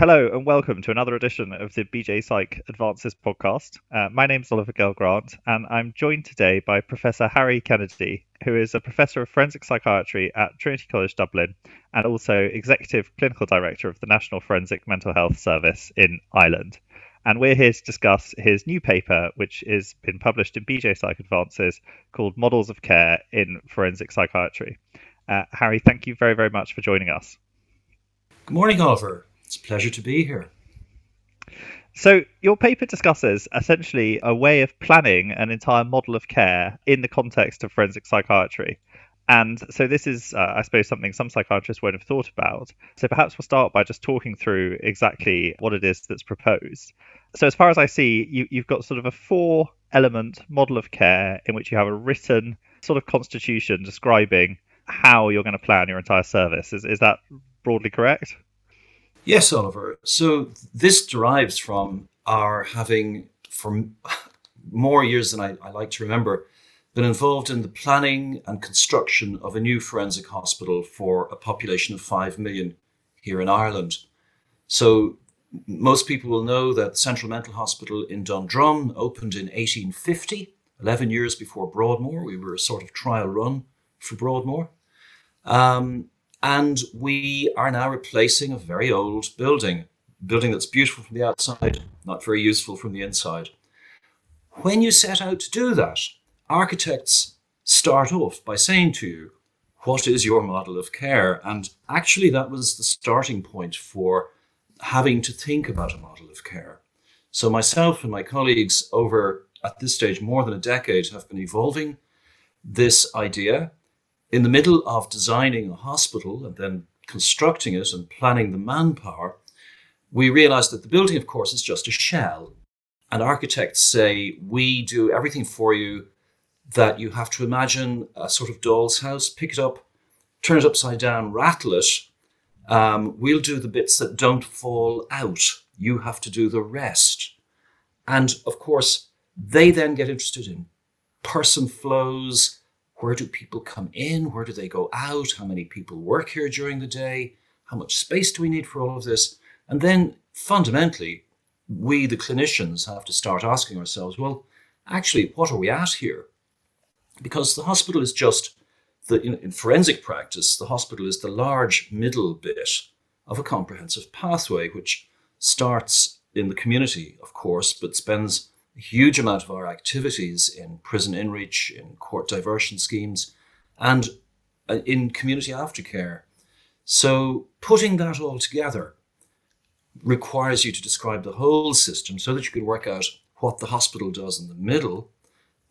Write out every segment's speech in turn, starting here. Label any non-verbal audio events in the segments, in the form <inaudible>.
Hello and welcome to another edition of the BJ Psych Advances podcast. Uh, my name is Oliver Gale Grant, and I'm joined today by Professor Harry Kennedy, who is a professor of forensic psychiatry at Trinity College Dublin and also executive clinical director of the National Forensic Mental Health Service in Ireland. And we're here to discuss his new paper, which has been published in BJ Psych Advances, called Models of Care in Forensic Psychiatry. Uh, Harry, thank you very, very much for joining us. Good morning, Oliver. It's a pleasure to be here. So, your paper discusses essentially a way of planning an entire model of care in the context of forensic psychiatry. And so, this is, uh, I suppose, something some psychiatrists won't have thought about. So, perhaps we'll start by just talking through exactly what it is that's proposed. So, as far as I see, you, you've got sort of a four element model of care in which you have a written sort of constitution describing how you're going to plan your entire service. Is, is that broadly correct? Yes, Oliver. So this derives from our having, for <laughs> more years than I, I, like to remember, been involved in the planning and construction of a new forensic hospital for a population of 5 million here in Ireland. So most people will know that the Central Mental Hospital in Dundrum opened in 1850, 11 years before Broadmoor. We were a sort of trial run for Broadmoor. Um, and we are now replacing a very old building, building that's beautiful from the outside, not very useful from the inside. When you set out to do that, architects start off by saying to you, what is your model of care? And actually, that was the starting point for having to think about a model of care. So, myself and my colleagues, over at this stage more than a decade, have been evolving this idea in the middle of designing a hospital and then constructing it and planning the manpower, we realized that the building, of course, is just a shell. And architects say, we do everything for you that you have to imagine a sort of doll's house, pick it up, turn it upside down, rattle it. Um, we'll do the bits that don't fall out. You have to do the rest. And of course, they then get interested in person flows, where do people come in? Where do they go out? How many people work here during the day? How much space do we need for all of this? And then fundamentally, we, the clinicians, have to start asking ourselves, well, actually, what are we at here? Because the hospital is just the, in, in forensic practice, the hospital is the large middle bit of a comprehensive pathway, which starts in the community, of course, but spends huge amount of our activities in prison inreach, in court diversion schemes, and uh, in community aftercare. So putting that all together requires you to describe the whole system so that you can work out what the hospital does in the middle.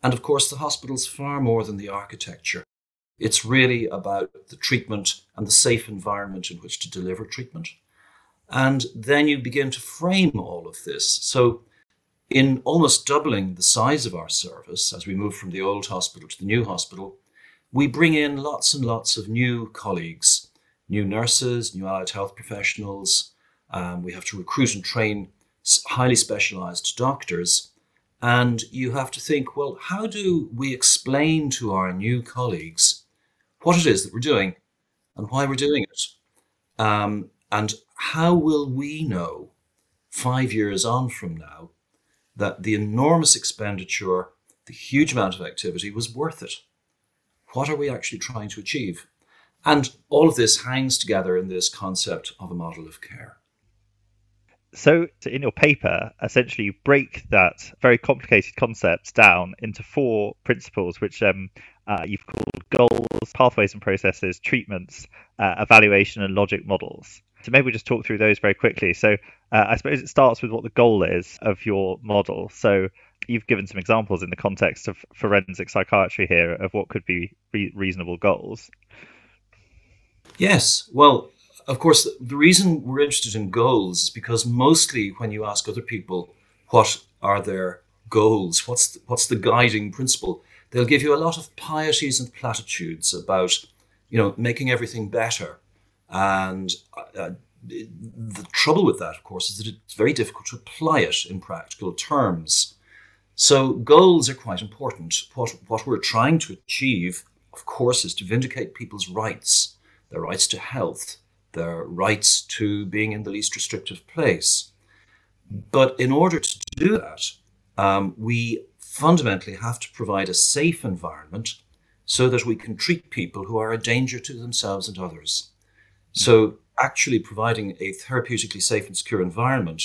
And of course, the hospital's far more than the architecture. It's really about the treatment and the safe environment in which to deliver treatment. And then you begin to frame all of this. So in almost doubling the size of our service as we move from the old hospital to the new hospital, we bring in lots and lots of new colleagues, new nurses, new allied health professionals. Um, we have to recruit and train highly specialized doctors. And you have to think, well, how do we explain to our new colleagues what it is that we're doing and why we're doing it? Um, and how will we know five years on from now that the enormous expenditure, the huge amount of activity was worth it. What are we actually trying to achieve? And all of this hangs together in this concept of a model of care. So, in your paper, essentially, you break that very complicated concept down into four principles, which um, uh, you've called goals, pathways and processes, treatments, uh, evaluation, and logic models. So maybe we just talk through those very quickly. So uh, I suppose it starts with what the goal is of your model. So you've given some examples in the context of forensic psychiatry here of what could be re- reasonable goals. Yes. Well, of course, the reason we're interested in goals is because mostly when you ask other people what are their goals, what's the, what's the guiding principle, they'll give you a lot of pieties and platitudes about, you know, making everything better and uh, the trouble with that, of course, is that it's very difficult to apply it in practical terms. So goals are quite important. What, what we're trying to achieve, of course, is to vindicate people's rights, their rights to health, their rights to being in the least restrictive place. But in order to do that, um, we fundamentally have to provide a safe environment so that we can treat people who are a danger to themselves and others. So, actually providing a therapeutically safe and secure environment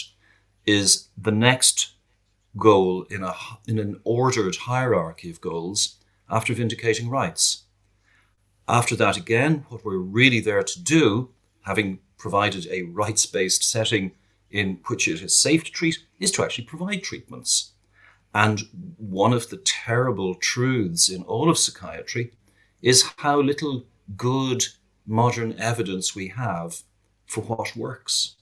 is the next goal in, a, in an ordered hierarchy of goals after vindicating rights. After that, again, what we're really there to do, having provided a rights based setting in which it is safe to treat, is to actually provide treatments. And one of the terrible truths in all of psychiatry is how little good modern evidence we have for what works.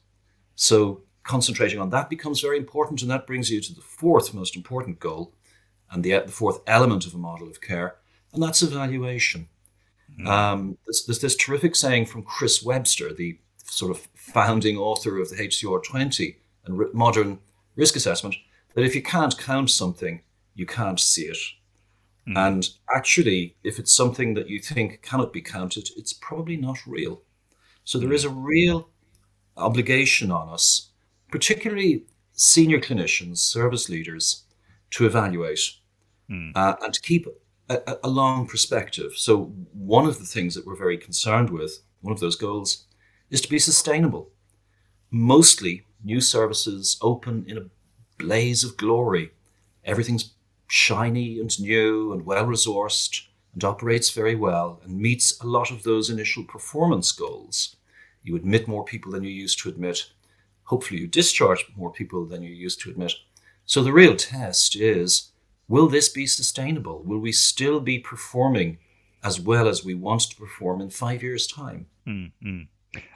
So concentrating on that becomes very important, and that brings you to the fourth most important goal and the, the fourth element of a model of care, and that's evaluation. Mm-hmm. Um, there's, there's, this terrific saying from Chris Webster, the sort of founding author of the HCR 20 and r- modern risk assessment, that if you can't count something, you can't see it. Mm-hmm. And actually, if it's something that you think cannot be counted, it's probably not real. So there is a real obligation on us, particularly senior clinicians, service leaders, to evaluate mm. uh, and to keep a, a, long perspective. So, one of the things that we're very concerned with, one of those goals, is to be sustainable. Mostly, new services open in a blaze of glory. Everything's shiny and new and well resourced and operates very well and meets a lot of those initial performance goals. You admit more people than you used to admit. Hopefully, you discharge more people than you used to admit. So, the real test is will this be sustainable? Will we still be performing as well as we want to perform in five years' time? Mm-hmm.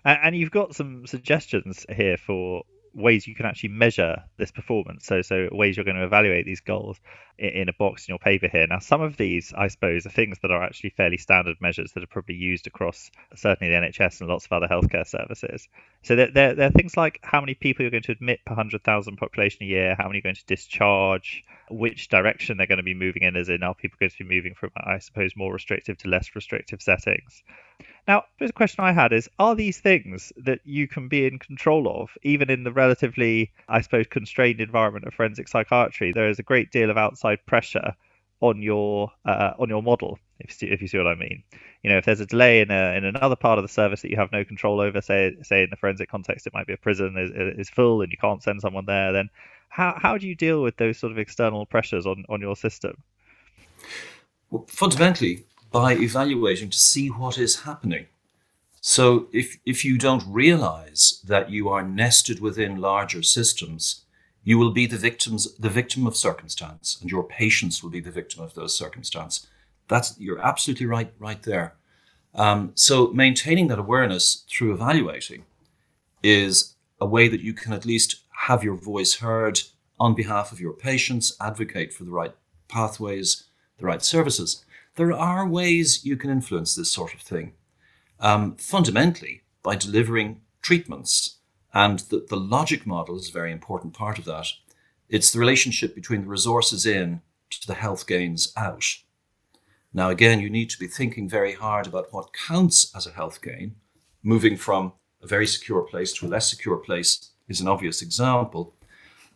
And you've got some suggestions here for ways you can actually measure this performance. So, so ways you're going to evaluate these goals in, in, a box in your paper here. Now, some of these, I suppose, are things that are actually fairly standard measures that are probably used across certainly the NHS and lots of other healthcare services. So, there, there, there are things like how many people you're going to admit per 100,000 population a year, how many you're going to discharge, which direction they're going to be moving in, as in are people going to be moving from, I suppose, more restrictive to less restrictive settings. Now, the question I had is Are these things that you can be in control of, even in the relatively, I suppose, constrained environment of forensic psychiatry? There is a great deal of outside pressure on your uh, on your model, if you, if you see what I mean. You know, if there's a delay in a, in another part of the service that you have no control over, say say in the forensic context, it might be a prison is, is full and you can't send someone there. Then how how do you deal with those sort of external pressures on on your system? Well, fundamentally, by evaluating to see what is happening. So if, if you don't realize that you are nested within larger systems, you will be the victims the victim of circumstance and your patients will be the victim of those circumstances. That's you're absolutely right right there. Um, so maintaining that awareness through evaluating is a way that you can at least have your voice heard on behalf of your patients, advocate for the right pathways, the right services there are ways you can influence this sort of thing. Um, fundamentally, by delivering treatments. And the, the logic model is a very important part of that. It's the relationship between the resources in to the health gains out. Now, again, you need to be thinking very hard about what counts as a health gain. Moving from a very secure place to a less secure place is an obvious example.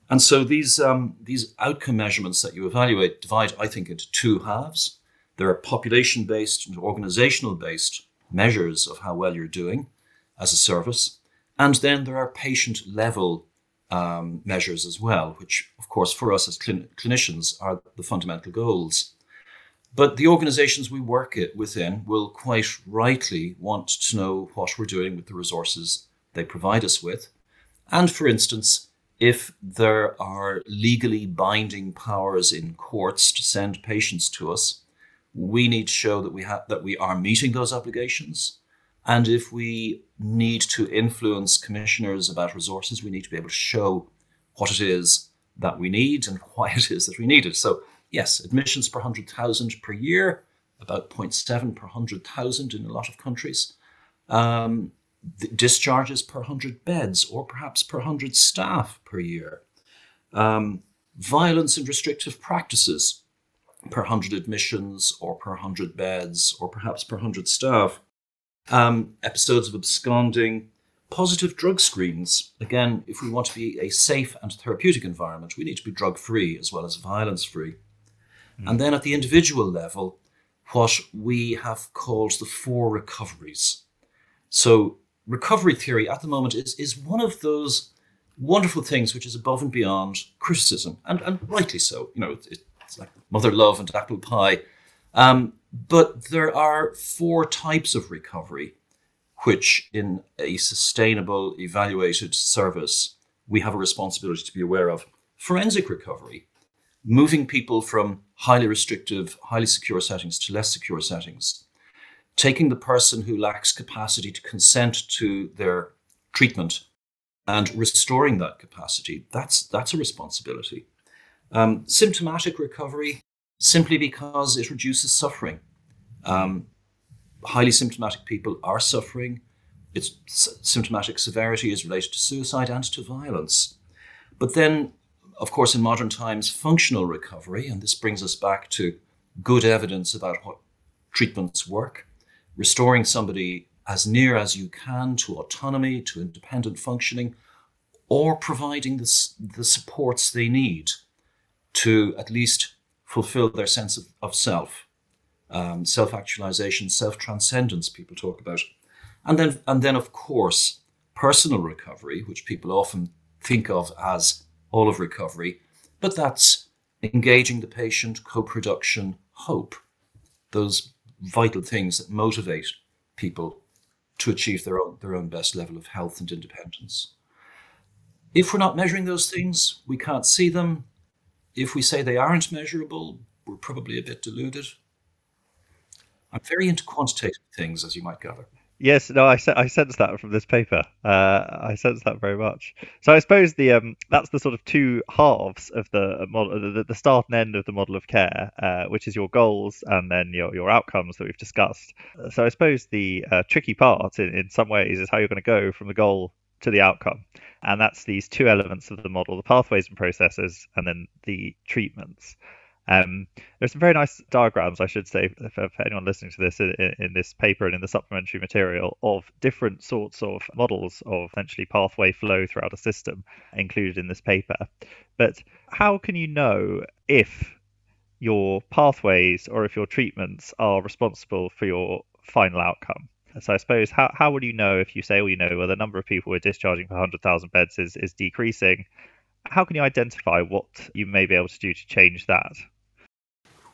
And so these, um, these outcome measurements that you evaluate divide, I think, into two halves. There are population based and organizational based measures of how well you're doing as a service. And then there are patient level um, measures as well, which, of course, for us as clin- clinicians are the fundamental goals. But the organizations we work it within will quite rightly want to know what we're doing with the resources they provide us with. And for instance, if there are legally binding powers in courts to send patients to us, we need to show that we have that we are meeting those obligations. And if we need to influence commissioners about resources, we need to be able to show what it is that we need and <laughs> why it is that we need it. So, yes, admissions per 100,000 per year, about 0.7 per 100,000 in a lot of countries. Um, discharges per 100 beds or perhaps per 100 staff per year. Um, violence and restrictive practices per 100 admissions or per 100 beds or perhaps per 100 staff. um, episodes of absconding, positive drug screens. Again, if we want to be a safe and therapeutic environment, we need to be drug free as well as violence free. Mm. And then at the individual level, what we have called the four recoveries. So, recovery theory at the moment is, is one of those wonderful things which is above and beyond criticism, and, and rightly so. You know, it, like mother love and apple pie. Um, but there are four types of recovery, which in a sustainable, evaluated service, we have a responsibility to be aware of. Forensic recovery, moving people from highly restrictive, highly secure settings to less secure settings, taking the person who lacks capacity to consent to their treatment and restoring that capacity. That's, that's a responsibility. Um, symptomatic recovery, simply because it reduces suffering. Um, highly symptomatic people are suffering. Its symptomatic severity is related to suicide and to violence. But then, of course, in modern times, functional recovery, and this brings us back to good evidence about what treatments work, restoring somebody as near as you can to autonomy, to independent functioning, or providing the, the supports they need to at least fulfill their sense of, of self, um, self actualization, self transcendence, people talk about. And then, and then, of course, personal recovery, which people often think of as all of recovery, but that's engaging the patient, co production, hope, those vital things that motivate people to achieve their own, their own best level of health and independence. If we're not measuring those things, we can't see them, if we say they aren't measurable, we're probably a bit deluded. I'm very into quantitative things, as you might gather. Yes, no, I, I sense that from this paper. Uh, I sense that very much. So I suppose the um, that's the sort of two halves of the model, the, the start and end of the model of care, uh, which is your goals and then your, your outcomes that we've discussed. So I suppose the uh, tricky part, in, in some ways, is how you're going to go from the goal to the outcome. And that's these two elements of the model the pathways and processes, and then the treatments. Um, there's some very nice diagrams, I should say, for, for anyone listening to this in, in, this paper and in the supplementary material of different sorts of models of essentially pathway flow throughout a system included in this paper. But how can you know if your pathways or if your treatments are responsible for your final outcome? So I suppose how how would you know if you say, well, you know, well, the number of people we're discharging per hundred thousand beds is is decreasing? How can you identify what you may be able to do to change that?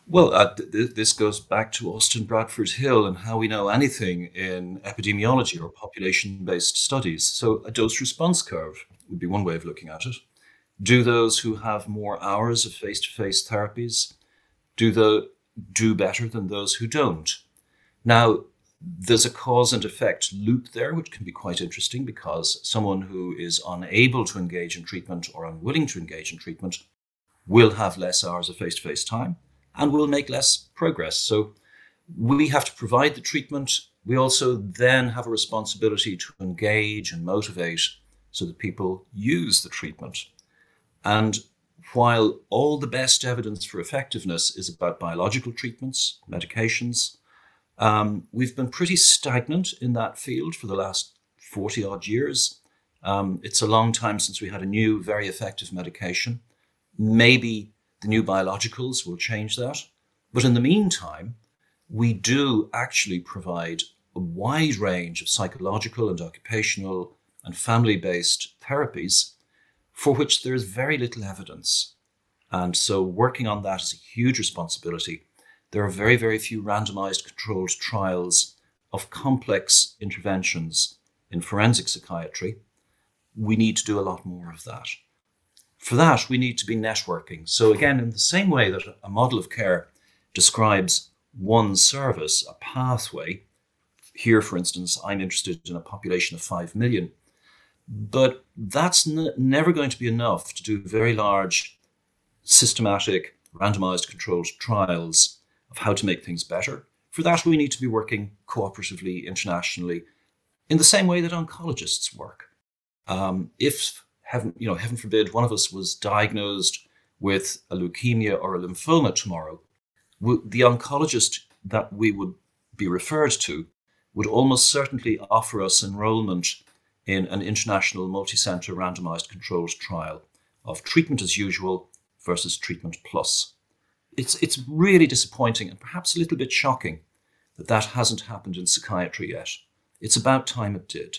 Well, uh, th- this goes back to Austin Bradford Hill and how we know anything in epidemiology or population based studies. So, a dose response curve would be one way of looking at it. Do those who have more hours of face to face therapies do the do better than those who don't? Now, there's a cause and effect loop there, which can be quite interesting because someone who is unable to engage in treatment or unwilling to engage in treatment will have less hours of face to face time and will make less progress. So we have to provide the treatment. We also then have a responsibility to engage and motivate so that people use the treatment. And while all the best evidence for effectiveness is about biological treatments, medications, um, we've been pretty stagnant in that field for the last 40 odd years. Um, it's a long time since we had a new, very effective medication. Maybe the new biologicals will change that. But in the meantime, we do actually provide a wide range of psychological and occupational and family based therapies for which there is very little evidence. And so working on that is a huge responsibility there are very, very few randomized controlled trials of complex interventions in forensic psychiatry. We need to do a lot more of that. For that, we need to be networking. So, again, in the same way that a model of care describes one service, a pathway, here, for instance, I'm interested in a population of 5 million. But that's n- never going to be enough to do very large, systematic, randomized controlled trials of how to make things better. For that, we need to be working cooperatively, internationally, in the same way that oncologists work. Um, if heaven, you know, heaven forbid, one of us was diagnosed with a leukemia or a lymphoma tomorrow, the oncologist that we would be referred to would almost certainly offer us enrollment in an international multi-center randomized controlled trial of treatment as usual versus treatment plus. It's, it's really disappointing and perhaps a little bit shocking that that hasn't happened in psychiatry yet. It's about time it did.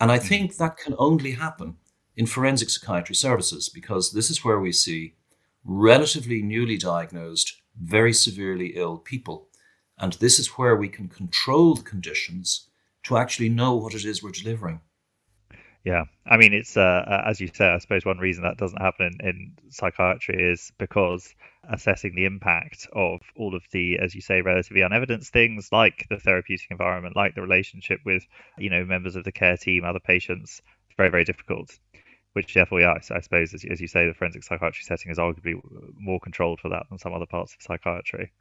And I hmm. think that can only happen in forensic psychiatry services because this is where we see relatively newly diagnosed, very severely ill people. And this is where we can control the conditions to actually know what it is we're delivering. Yeah, I mean, it's uh, uh, as you say. I suppose one reason that doesn't happen in, in psychiatry is because assessing the impact of all of the, as you say, relatively unevidenced things like the therapeutic environment, like the relationship with, you know, members of the care team, other patients, it's very, very difficult. Which therefore, yeah, I suppose, as, as you say, the forensic psychiatry setting is arguably more controlled for that than some other parts of psychiatry.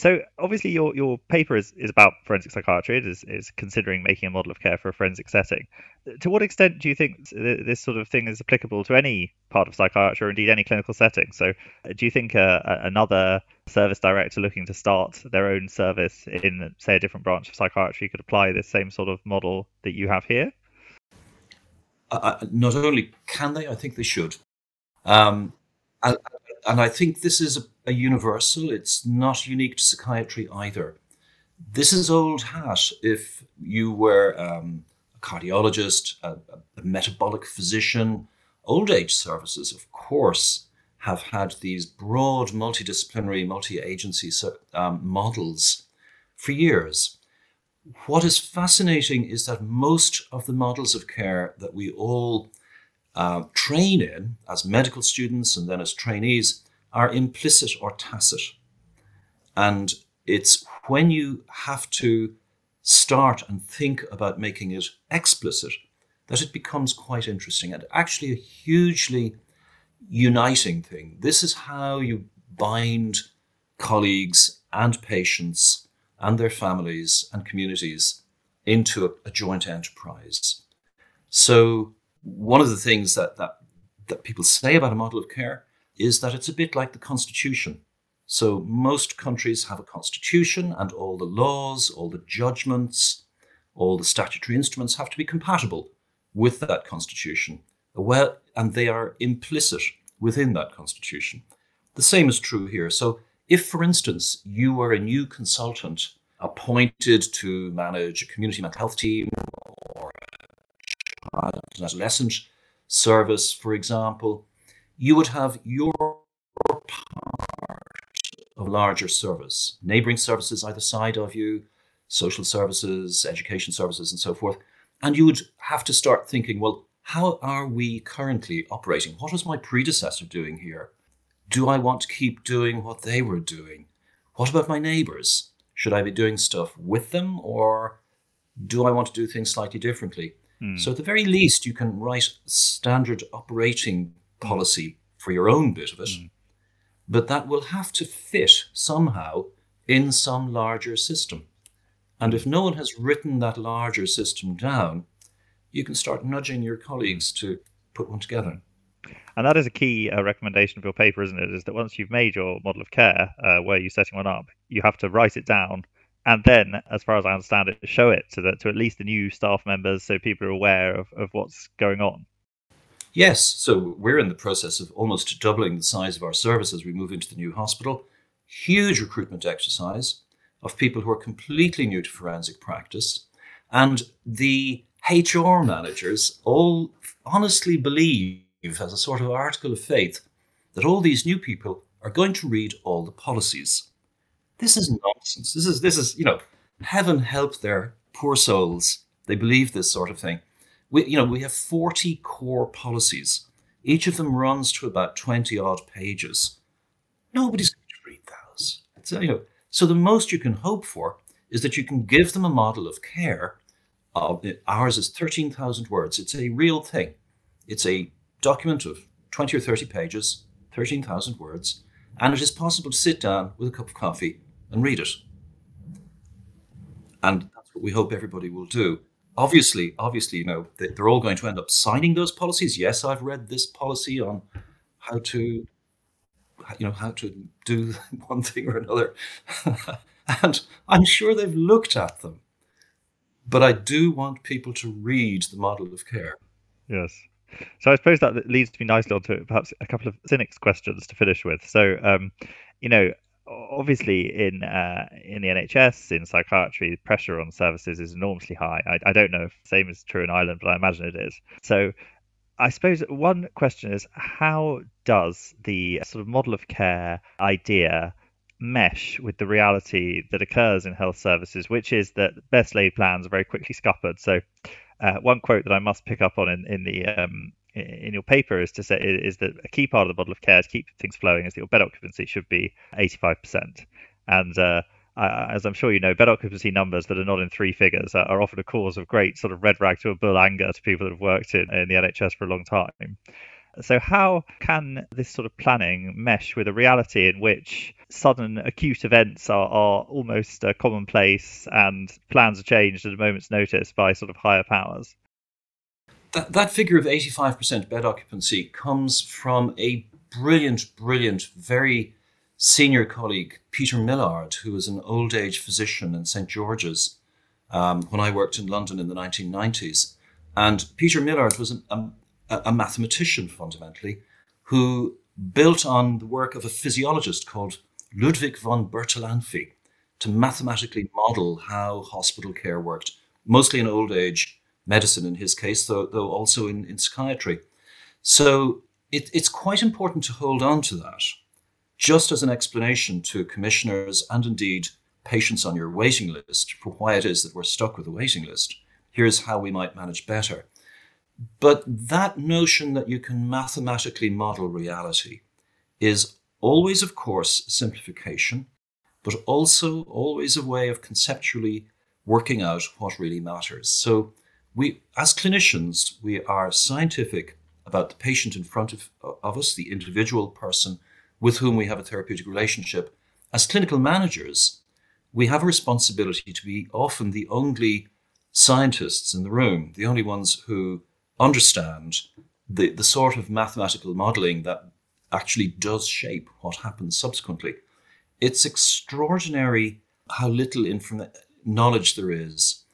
So obviously your your paper is, is about forensic psychiatry. It is, is considering making a model of care for a forensic setting. To what extent do you think this sort of thing is applicable to any part of psychiatry or indeed any clinical setting? So do you think uh, another service director looking to start their own service in say a different branch of psychiatry could apply this same sort of model that you have here? Uh, not only can they, I think they should. Um, and, and I think this is a a universal. It's not unique to psychiatry either. This is old hat. If you were um, a cardiologist, a, a metabolic physician, old age services, of course, have had these broad multidisciplinary, multi agency um, models for years. What is fascinating is that most of the models of care that we all uh, train in as medical students and then as trainees are implicit or tacit. And it's when you have to start and think about making it explicit that it becomes quite interesting and actually a hugely uniting thing. This is how you bind colleagues and patients and their families and communities into a, a joint enterprise. So one of the things that, that that people say about a model of care is that it's a bit like the Constitution. So most countries have a constitution, and all the laws, all the judgments, all the statutory instruments have to be compatible with that constitution. Well, and they are implicit within that constitution. The same is true here. So if, for instance, you were a new consultant appointed to manage a community mental health team or an adolescent service, for example, you would have your part of larger service, neighboring services either side of you, social services, education services, and so forth. And you would have to start thinking, well, how are we currently operating? What was my predecessor doing here? Do I want to keep doing what they were doing? What about my neighbors? Should I be doing stuff with them or do I want to do things slightly differently? Mm. So, at the very least, you can write standard operating policy for your own bit of it, mm. but that will have to fit somehow in some larger system. And if no one has written that larger system down, you can start nudging your colleagues to put one together. And that is a key uh, recommendation of your paper, isn't it? Is that once you've made your model of care, uh, where you're setting one up, you have to write it down and then, as far as I understand it, show it to the, to at least the new staff members so people are aware of, of what's going on. Yes, so we're in the process of almost doubling the size of our service as we move into the new hospital. Huge recruitment exercise of people who are completely new to forensic practice. And the HR managers all honestly believe, as a sort of article of faith, that all these new people are going to read all the policies. This is nonsense. This is this is, you know, heaven help their poor souls. They believe this sort of thing we, you know, we have 40 core policies. Each of them runs to about 20 odd pages. Nobody's going to read those. So, you know, so the most you can hope for is that you can give them a model of care. Uh, ours is 13,000 words. It's a real thing. It's a document of 20 or 30 pages, 13,000 words, and it is possible to sit down with a cup of coffee and read it. And that's what we hope everybody will do obviously, obviously, you know, they're all going to end up signing those policies. Yes, I've read this policy on how to, you know, how to do <laughs> one thing or another, <laughs> and I'm sure they've looked at them. but I do want people to read the model of care. Yes. So I suppose that leads to me nicely onto perhaps a couple of cynics questions to finish with. So, um, you know, obviously in uh, in the NHS in psychiatry, pressure on services is enormously high. I, I don't know if same is true in Ireland, but I imagine it is. So I suppose one question is how does the sort of model of care idea mesh with the reality that occurs in health services, which is that best laid plans are very quickly scuppered. So, uh, one quote that I must pick up on in, in the um, in your paper is to say is that a key part of the model of care to keep things flowing is that your bed occupancy should be 85%. And uh, as I'm sure you know, bed occupancy numbers that are not in three figures are, often a cause of great sort of red rag to a bull anger to people that have worked in, in the NHS for a long time. So, how can this sort of planning mesh with a reality in which sudden acute events are, are almost uh, commonplace and plans are changed at a moment's notice by sort of higher powers? That, that figure of 85% bed occupancy comes from a brilliant, brilliant, very senior colleague, Peter Millard, who was an old age physician in St. George's um, when I worked in London in the 1990s. And Peter Millard was an, a, a mathematician fundamentally who built on the work of a physiologist called Ludwig von Bertalanffy to mathematically model how hospital care worked, mostly in old age medicine in his case, though, though also in, in psychiatry. So it, it's quite important to hold on to that just as an explanation to commissioners and indeed patients on your waiting list for why it is that we're stuck with a waiting list. Here's how we might manage better. But that notion that you can mathematically model reality is always, of course, simplification, but also always a way of conceptually working out what really matters. So, we, as clinicians, we are scientific about the patient in front of, of us, the individual person with whom we have a therapeutic relationship. As clinical managers, we have a responsibility to be often the only scientists in the room, the only ones who understand the, the sort of mathematical modeling that actually does shape what happens subsequently. It's extraordinary how little inform- knowledge there is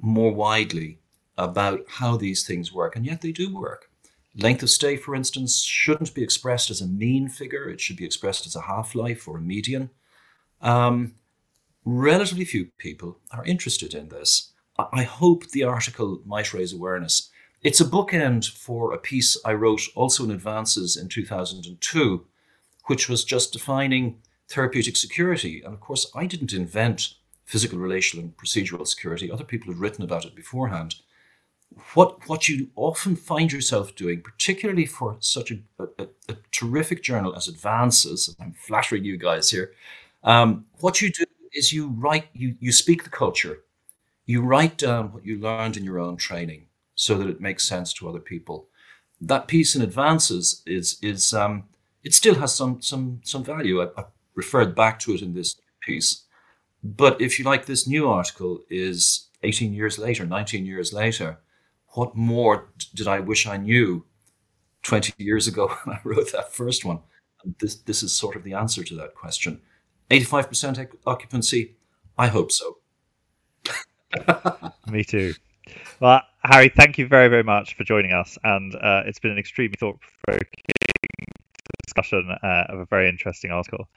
more widely about how these things work, and yet they do work. Length of stay, for instance, shouldn't be expressed as a mean figure, it should be expressed as a half life or a median. Um, relatively few people are interested in this. I hope the article might raise awareness. It's a bookend for a piece I wrote also in Advances in 2002, which was just defining therapeutic security. And of course, I didn't invent physical, relational, and procedural security. Other people had written about it beforehand what what you often find yourself doing, particularly for such a, a, a terrific journal as Advances, I'm flattering you guys here. Um, what you do is you write, you you speak the culture, you write down what you learned in your own training, so that it makes sense to other people. That piece in Advances is is um, it still has some some some value. I, I referred back to it in this piece, but if you like, this new article is 18 years later, 19 years later what more did I wish I knew 20 years ago <laughs> when I wrote that first one? And this, this is sort of the answer to that question. 85% occupancy? I hope so. <laughs> Me too. Well, Harry, thank you very, very much for joining us. And uh, it's been an extremely thought provoking discussion uh, of a very interesting article.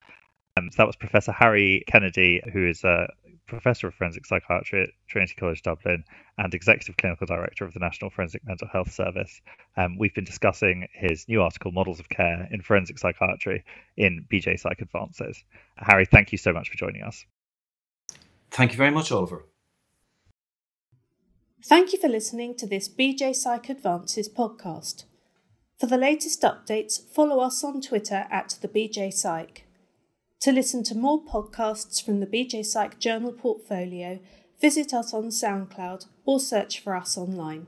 Um, so that was Professor Harry Kennedy, who is a Professor of Forensic Psychiatry at Trinity College Dublin and Executive Clinical Director of the National Forensic Mental Health Service. Um, we've been discussing his new article, Models of Care in Forensic Psychiatry, in BJ Psych Advances. Harry, thank you so much for joining us. Thank you very much, Oliver. Thank you for listening to this BJ Psych Advances podcast. For the latest updates, follow us on Twitter at the BJ Psych. To listen to more podcasts from the BJ Psych Journal portfolio, visit us on SoundCloud or search for us online.